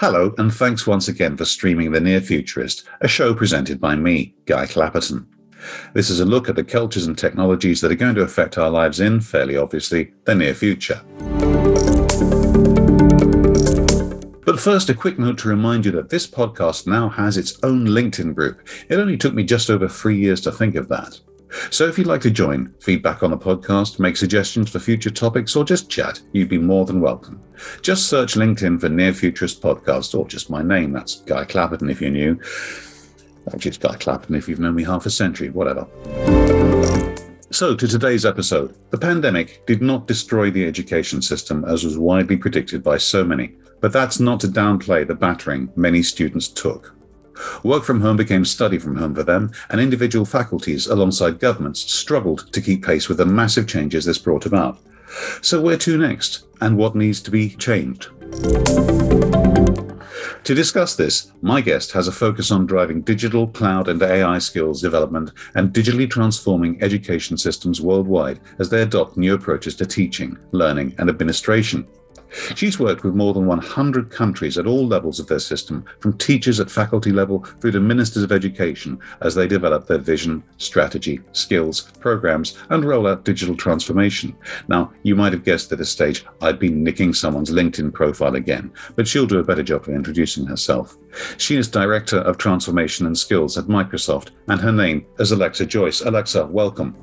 Hello, and thanks once again for streaming The Near Futurist, a show presented by me, Guy Clapperton. This is a look at the cultures and technologies that are going to affect our lives in, fairly obviously, the near future. But first, a quick note to remind you that this podcast now has its own LinkedIn group. It only took me just over three years to think of that. So if you'd like to join, feedback on the podcast, make suggestions for future topics, or just chat, you'd be more than welcome. Just search LinkedIn for Near Futurist Podcast, or just my name. That's Guy Clapperton if you're new. Actually, it's Guy Clapperton if you've known me half a century, whatever. So, to today's episode. The pandemic did not destroy the education system as was widely predicted by so many, but that's not to downplay the battering many students took. Work from home became study from home for them, and individual faculties alongside governments struggled to keep pace with the massive changes this brought about. So, where to next, and what needs to be changed? To discuss this, my guest has a focus on driving digital, cloud, and AI skills development and digitally transforming education systems worldwide as they adopt new approaches to teaching, learning, and administration. She's worked with more than 100 countries at all levels of their system, from teachers at faculty level through to ministers of education, as they develop their vision, strategy, skills, programs, and roll out digital transformation. Now, you might have guessed at this stage I'd been nicking someone's LinkedIn profile again, but she'll do a better job of introducing herself. She is Director of Transformation and Skills at Microsoft, and her name is Alexa Joyce. Alexa, welcome.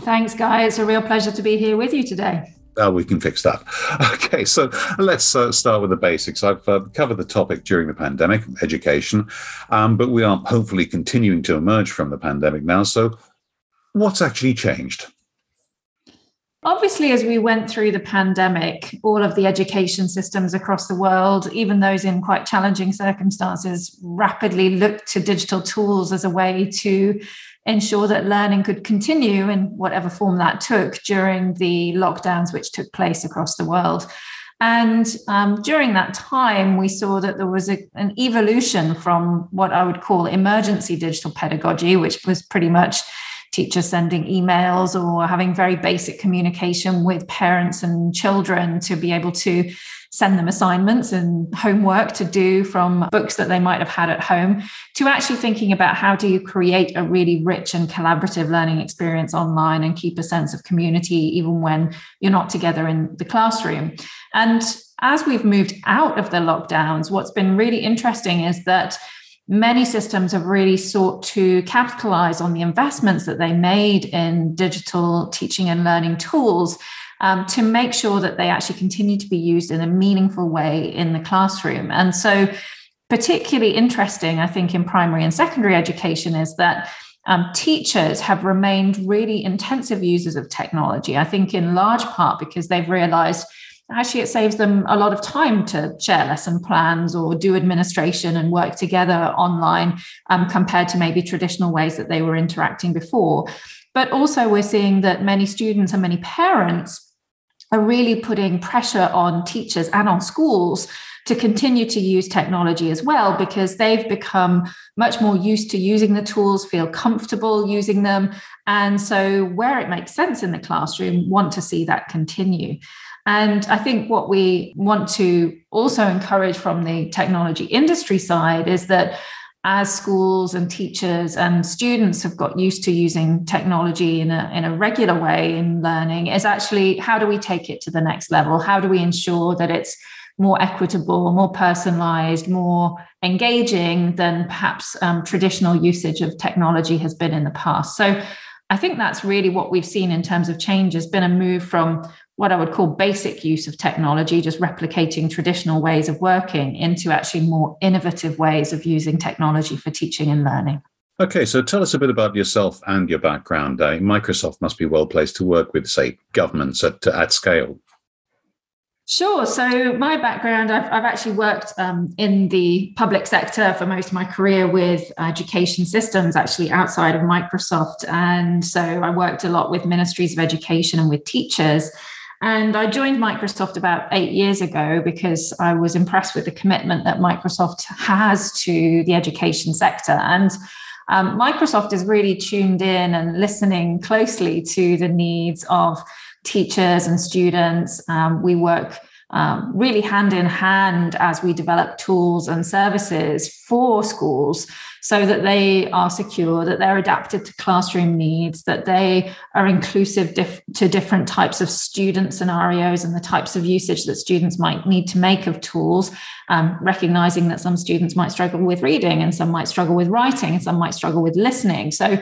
Thanks, Guy. It's a real pleasure to be here with you today oh, we can fix that. Okay, so let's uh, start with the basics. I've uh, covered the topic during the pandemic, education, um, but we are hopefully continuing to emerge from the pandemic now. So, what's actually changed? Obviously, as we went through the pandemic, all of the education systems across the world, even those in quite challenging circumstances, rapidly looked to digital tools as a way to ensure that learning could continue in whatever form that took during the lockdowns which took place across the world. And um, during that time, we saw that there was a, an evolution from what I would call emergency digital pedagogy, which was pretty much teachers sending emails or having very basic communication with parents and children to be able to send them assignments and homework to do from books that they might have had at home to actually thinking about how do you create a really rich and collaborative learning experience online and keep a sense of community even when you're not together in the classroom. And as we've moved out of the lockdowns, what's been really interesting is that many systems have really sought to capitalize on the investments that they made in digital teaching and learning tools um, to make sure that they actually continue to be used in a meaningful way in the classroom. And so, particularly interesting, I think, in primary and secondary education is that. Um, teachers have remained really intensive users of technology. I think, in large part, because they've realized actually it saves them a lot of time to share lesson plans or do administration and work together online um, compared to maybe traditional ways that they were interacting before. But also, we're seeing that many students and many parents are really putting pressure on teachers and on schools to continue to use technology as well because they've become much more used to using the tools feel comfortable using them and so where it makes sense in the classroom want to see that continue and i think what we want to also encourage from the technology industry side is that as schools and teachers and students have got used to using technology in a, in a regular way in learning is actually how do we take it to the next level? How do we ensure that it's more equitable, more personalized, more engaging than perhaps um, traditional usage of technology has been in the past? So I think that's really what we've seen in terms of change has been a move from what I would call basic use of technology, just replicating traditional ways of working, into actually more innovative ways of using technology for teaching and learning. Okay, so tell us a bit about yourself and your background. Uh, Microsoft must be well placed to work with, say, governments at, at scale. Sure. So, my background, I've, I've actually worked um, in the public sector for most of my career with education systems, actually outside of Microsoft. And so, I worked a lot with ministries of education and with teachers. And I joined Microsoft about eight years ago because I was impressed with the commitment that Microsoft has to the education sector. And um, Microsoft is really tuned in and listening closely to the needs of teachers and students. Um, we work um, really hand in hand as we develop tools and services for schools so that they are secure, that they're adapted to classroom needs, that they are inclusive to different types of student scenarios and the types of usage that students might need to make of tools, um, recognizing that some students might struggle with reading and some might struggle with writing and some might struggle with listening. So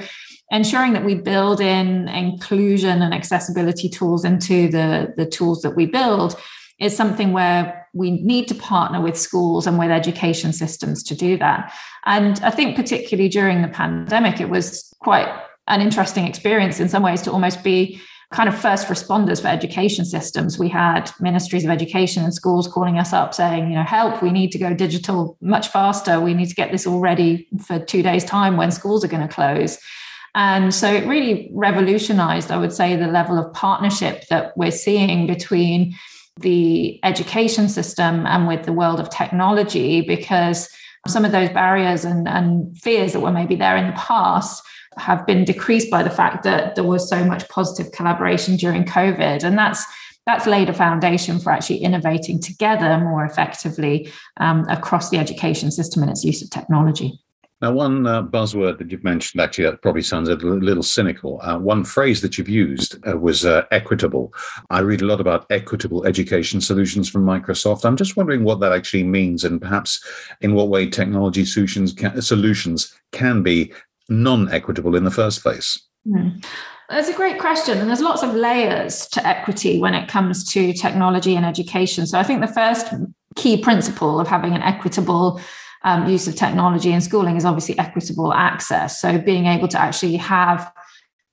ensuring that we build in inclusion and accessibility tools into the, the tools that we build is something where we need to partner with schools and with education systems to do that. And I think, particularly during the pandemic, it was quite an interesting experience in some ways to almost be kind of first responders for education systems. We had ministries of education and schools calling us up saying, you know, help, we need to go digital much faster. We need to get this all ready for two days' time when schools are going to close. And so it really revolutionized, I would say, the level of partnership that we're seeing between the education system and with the world of technology, because some of those barriers and, and fears that were maybe there in the past have been decreased by the fact that there was so much positive collaboration during COVID. And that's that's laid a foundation for actually innovating together more effectively um, across the education system and its use of technology. Now, one uh, buzzword that you've mentioned, actually, that probably sounds a little cynical. Uh, one phrase that you've used uh, was uh, equitable. I read a lot about equitable education solutions from Microsoft. I'm just wondering what that actually means and perhaps in what way technology solutions can, solutions can be non equitable in the first place. Mm. That's a great question. And there's lots of layers to equity when it comes to technology and education. So I think the first key principle of having an equitable um, use of technology in schooling is obviously equitable access. So being able to actually have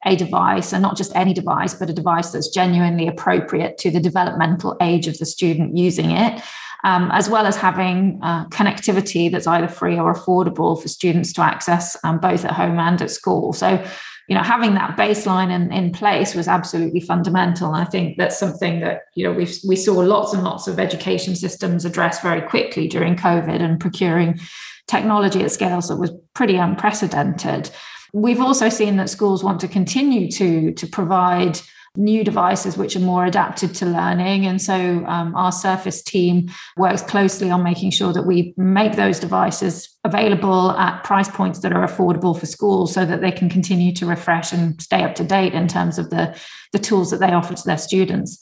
a device and not just any device, but a device that's genuinely appropriate to the developmental age of the student using it. Um, as well as having uh, connectivity that's either free or affordable for students to access um, both at home and at school. So you know having that baseline in, in place was absolutely fundamental. And i think that's something that you know we we saw lots and lots of education systems address very quickly during covid and procuring technology at scales that was pretty unprecedented. We've also seen that schools want to continue to to provide new devices which are more adapted to learning. And so um, our Surface team works closely on making sure that we make those devices available at price points that are affordable for schools so that they can continue to refresh and stay up to date in terms of the, the tools that they offer to their students.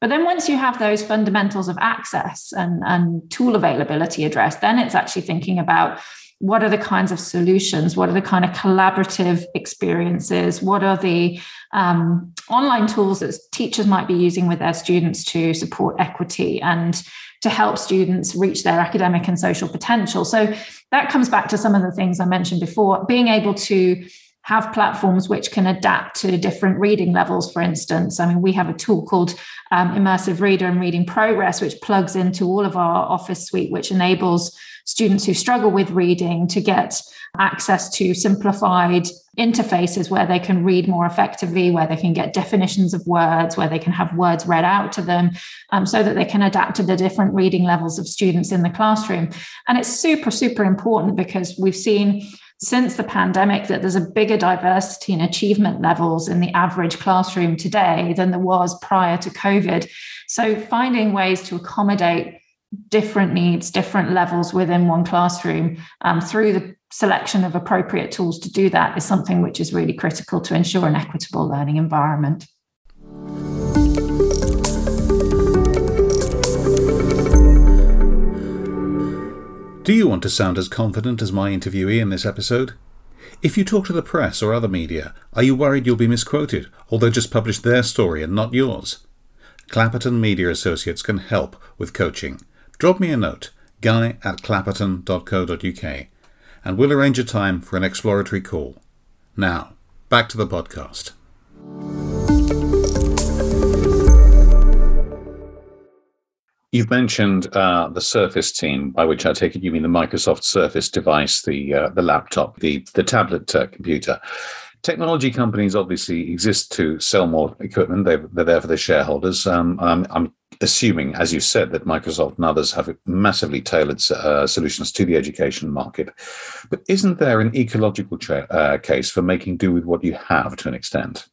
But then once you have those fundamentals of access and, and tool availability addressed, then it's actually thinking about what are the kinds of solutions? What are the kind of collaborative experiences? What are the um, online tools that teachers might be using with their students to support equity and to help students reach their academic and social potential? So that comes back to some of the things i mentioned before being able to have platforms which can adapt to different reading levels, for instance. I mean, we have a tool called um, Immersive Reader and Reading Progress, which plugs into all of our Office suite, which enables students who struggle with reading to get access to simplified interfaces where they can read more effectively, where they can get definitions of words, where they can have words read out to them, um, so that they can adapt to the different reading levels of students in the classroom. And it's super, super important because we've seen since the pandemic that there's a bigger diversity in achievement levels in the average classroom today than there was prior to COVID. So finding ways to accommodate different needs, different levels within one classroom um, through the selection of appropriate tools to do that is something which is really critical to ensure an equitable learning environment. Do you want to sound as confident as my interviewee in this episode? If you talk to the press or other media, are you worried you'll be misquoted, or they'll just publish their story and not yours? Clapperton Media Associates can help with coaching drop me a note, guy at clapperton.co.uk, and we'll arrange a time for an exploratory call. Now, back to the podcast. You've mentioned uh, the Surface team, by which I take it you mean the Microsoft Surface device, the uh, the laptop, the the tablet uh, computer. Technology companies obviously exist to sell more equipment. they are there for their shareholders. Um, I'm, I'm assuming, as you said, that Microsoft and others have massively tailored uh, solutions to the education market. But isn't there an ecological cha- uh, case for making do with what you have to an extent?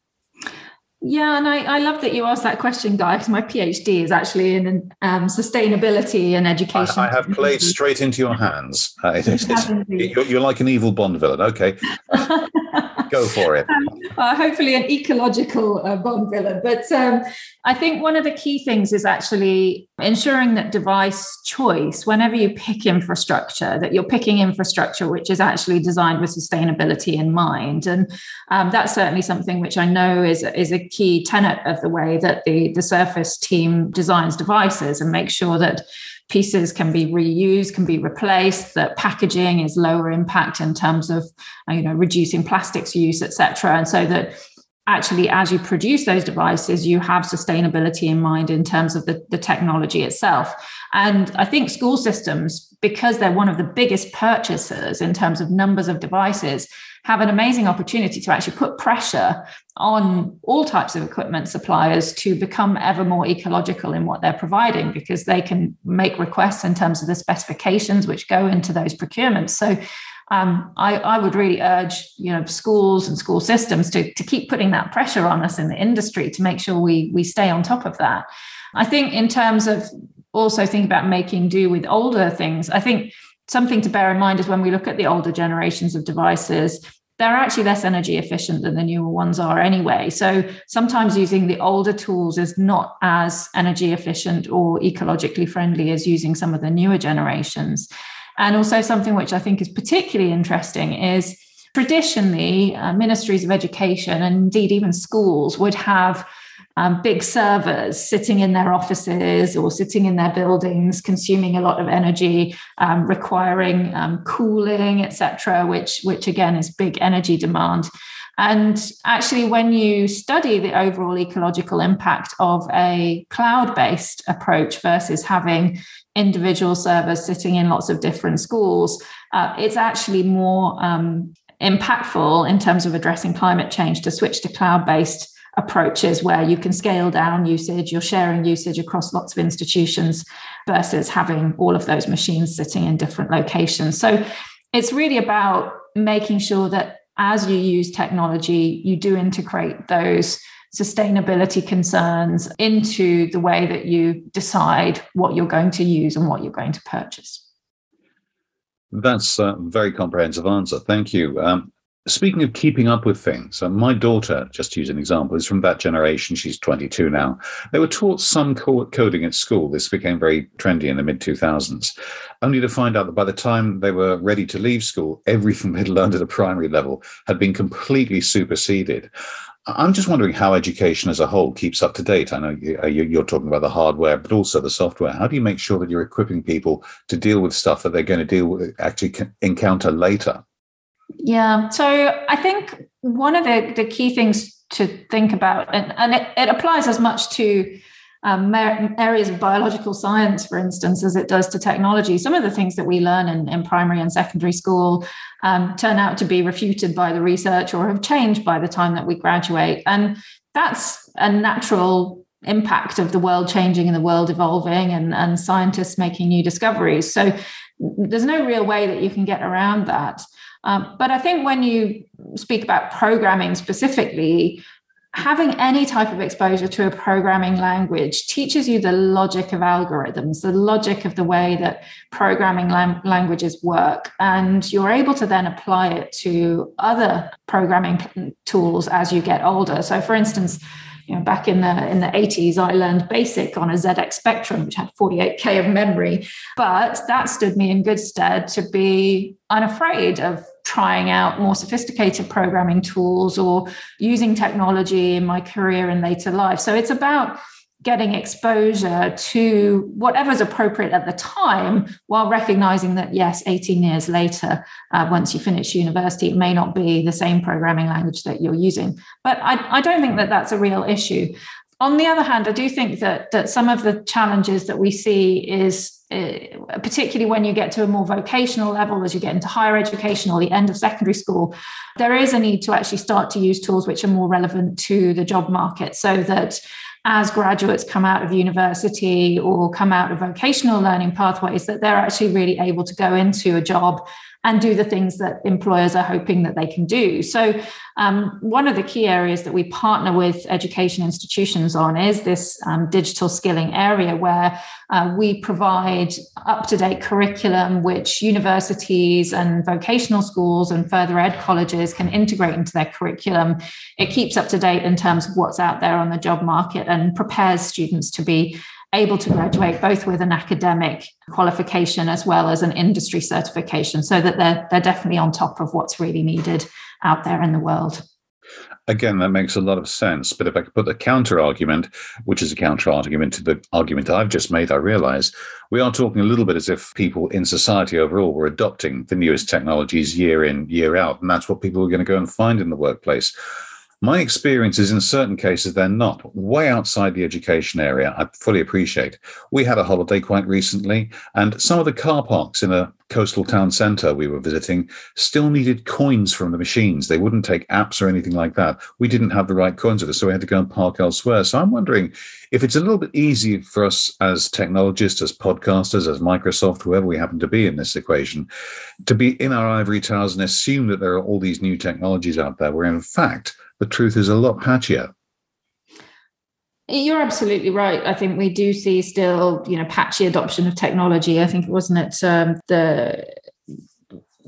Yeah, and I, I love that you asked that question, Guy, because my PhD is actually in um, sustainability and education. I, I, have played straight into your hands. Uh, it, it, you're, you're, like an evil Bond villain. Okay. Go for it. Um, uh, hopefully, an ecological uh, Bond villain. But um, I think one of the key things is actually ensuring that device choice, whenever you pick infrastructure, that you're picking infrastructure which is actually designed with sustainability in mind. And um, that's certainly something which I know is, is a key tenet of the way that the, the Surface team designs devices and makes sure that pieces can be reused, can be replaced, that packaging is lower impact in terms of uh, you know reducing plastics use, etc. And so that actually as you produce those devices, you have sustainability in mind in terms of the, the technology itself. And I think school systems, because they're one of the biggest purchasers in terms of numbers of devices, have an amazing opportunity to actually put pressure on all types of equipment suppliers to become ever more ecological in what they're providing because they can make requests in terms of the specifications which go into those procurements. So um, I, I, would really urge you know schools and school systems to, to keep putting that pressure on us in the industry to make sure we we stay on top of that. I think in terms of also think about making do with older things, I think something to bear in mind is when we look at the older generations of devices, they're actually less energy efficient than the newer ones are anyway. So sometimes using the older tools is not as energy efficient or ecologically friendly as using some of the newer generations. And also, something which I think is particularly interesting is traditionally, uh, ministries of education and indeed even schools would have um, big servers sitting in their offices or sitting in their buildings, consuming a lot of energy, um, requiring um, cooling, etc., which which again is big energy demand. And actually, when you study the overall ecological impact of a cloud based approach versus having individual servers sitting in lots of different schools, uh, it's actually more um, impactful in terms of addressing climate change to switch to cloud based approaches where you can scale down usage, you're sharing usage across lots of institutions versus having all of those machines sitting in different locations. So it's really about making sure that as you use technology, you do integrate those sustainability concerns into the way that you decide what you're going to use and what you're going to purchase. That's a very comprehensive answer. Thank you. Um, Speaking of keeping up with things, uh, my daughter, just to use an example, is from that generation. She's 22 now. They were taught some coding at school. This became very trendy in the mid 2000s, only to find out that by the time they were ready to leave school, everything they'd learned at a primary level had been completely superseded. I'm just wondering how education as a whole keeps up to date. I know uh, you're talking about the hardware, but also the software. How do you make sure that you're equipping people to deal with stuff that they're going to deal with, actually encounter later? Yeah. So I think one of the, the key things to think about, and, and it, it applies as much to um, areas of biological science, for instance, as it does to technology. Some of the things that we learn in, in primary and secondary school um, turn out to be refuted by the research or have changed by the time that we graduate. And that's a natural impact of the world changing and the world evolving and, and scientists making new discoveries. So there's no real way that you can get around that. Um, but I think when you speak about programming specifically, having any type of exposure to a programming language teaches you the logic of algorithms, the logic of the way that programming languages work. And you're able to then apply it to other programming tools as you get older. So, for instance, you know, back in the in the 80s, I learned BASIC on a ZX Spectrum, which had 48k of memory. But that stood me in good stead to be unafraid of trying out more sophisticated programming tools or using technology in my career in later life. So it's about getting exposure to whatever's appropriate at the time while recognizing that yes 18 years later uh, once you finish university it may not be the same programming language that you're using. But I, I don't think that that's a real issue. On the other hand i do think that that some of the challenges that we see is uh, particularly when you get to a more vocational level as you get into higher education or the end of secondary school there is a need to actually start to use tools which are more relevant to the job market so that as graduates come out of university or come out of vocational learning pathways that they're actually really able to go into a job and do the things that employers are hoping that they can do. So, um, one of the key areas that we partner with education institutions on is this um, digital skilling area where uh, we provide up to date curriculum which universities and vocational schools and further ed colleges can integrate into their curriculum. It keeps up to date in terms of what's out there on the job market and prepares students to be able to graduate both with an academic qualification as well as an industry certification so that they're, they're definitely on top of what's really needed out there in the world. Again, that makes a lot of sense. But if I could put the counter argument, which is a counter argument to the argument I've just made, I realize we are talking a little bit as if people in society overall were adopting the newest technologies year in, year out. And that's what people are going to go and find in the workplace. My experience is in certain cases, they're not way outside the education area. I fully appreciate. We had a holiday quite recently, and some of the car parks in a coastal town centre we were visiting still needed coins from the machines. They wouldn't take apps or anything like that. We didn't have the right coins with us, so we had to go and park elsewhere. So I'm wondering if it's a little bit easy for us as technologists, as podcasters, as Microsoft, whoever we happen to be in this equation, to be in our ivory towers and assume that there are all these new technologies out there, where in fact, the truth is a lot patchier. You're absolutely right. I think we do see still, you know, patchy adoption of technology. I think wasn't it um, the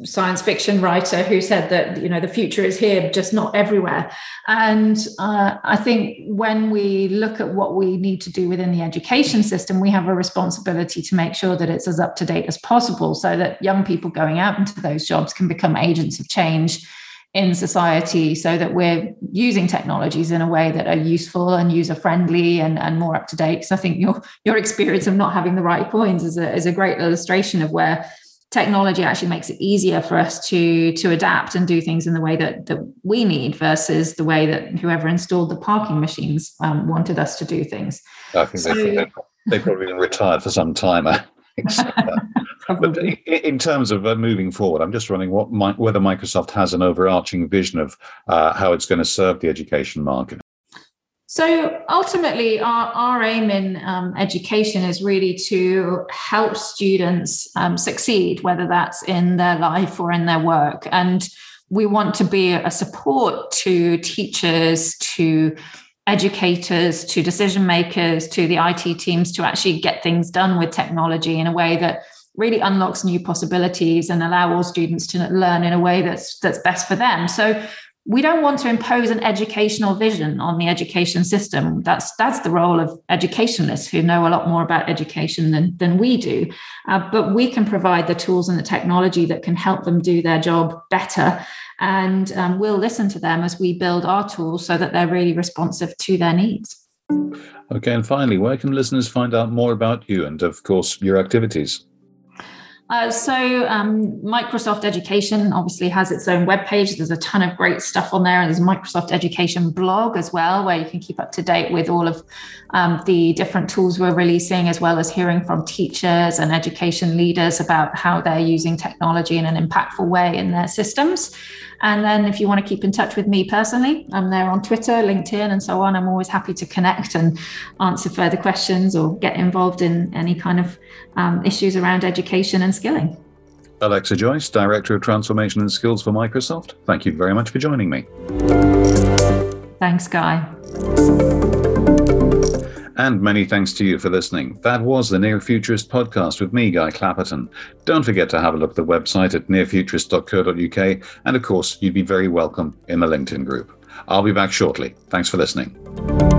science fiction writer who said that you know the future is here just not everywhere and uh, i think when we look at what we need to do within the education system we have a responsibility to make sure that it's as up to date as possible so that young people going out into those jobs can become agents of change in society so that we're using technologies in a way that are useful and user friendly and, and more up to date. So I think your your experience of not having the right coins is a, is a great illustration of where technology actually makes it easier for us to to adapt and do things in the way that that we need versus the way that whoever installed the parking machines um, wanted us to do things. I think so, they, they've probably been retired for some time. but in terms of uh, moving forward, I'm just wondering what my, whether Microsoft has an overarching vision of uh, how it's going to serve the education market. So ultimately, our, our aim in um, education is really to help students um, succeed, whether that's in their life or in their work. And we want to be a support to teachers, to educators, to decision makers, to the IT teams to actually get things done with technology in a way that really unlocks new possibilities and allow all students to learn in a way that's that's best for them. So we don't want to impose an educational vision on the education system. That's that's the role of educationalists who know a lot more about education than, than we do. Uh, but we can provide the tools and the technology that can help them do their job better. And um, we'll listen to them as we build our tools so that they're really responsive to their needs. Okay and finally where can listeners find out more about you and of course your activities uh, so um, Microsoft Education obviously has its own webpage. There's a ton of great stuff on there, and there's a Microsoft Education blog as well, where you can keep up to date with all of um, the different tools we're releasing, as well as hearing from teachers and education leaders about how they're using technology in an impactful way in their systems. And then if you want to keep in touch with me personally, I'm there on Twitter, LinkedIn, and so on. I'm always happy to connect and answer further questions or get involved in any kind of um, issues around education and skilling. Alexa Joyce, Director of Transformation and Skills for Microsoft, thank you very much for joining me. Thanks, Guy. And many thanks to you for listening. That was the Near Futurist podcast with me, Guy Clapperton. Don't forget to have a look at the website at nearfuturist.co.uk. And of course, you'd be very welcome in the LinkedIn group. I'll be back shortly. Thanks for listening.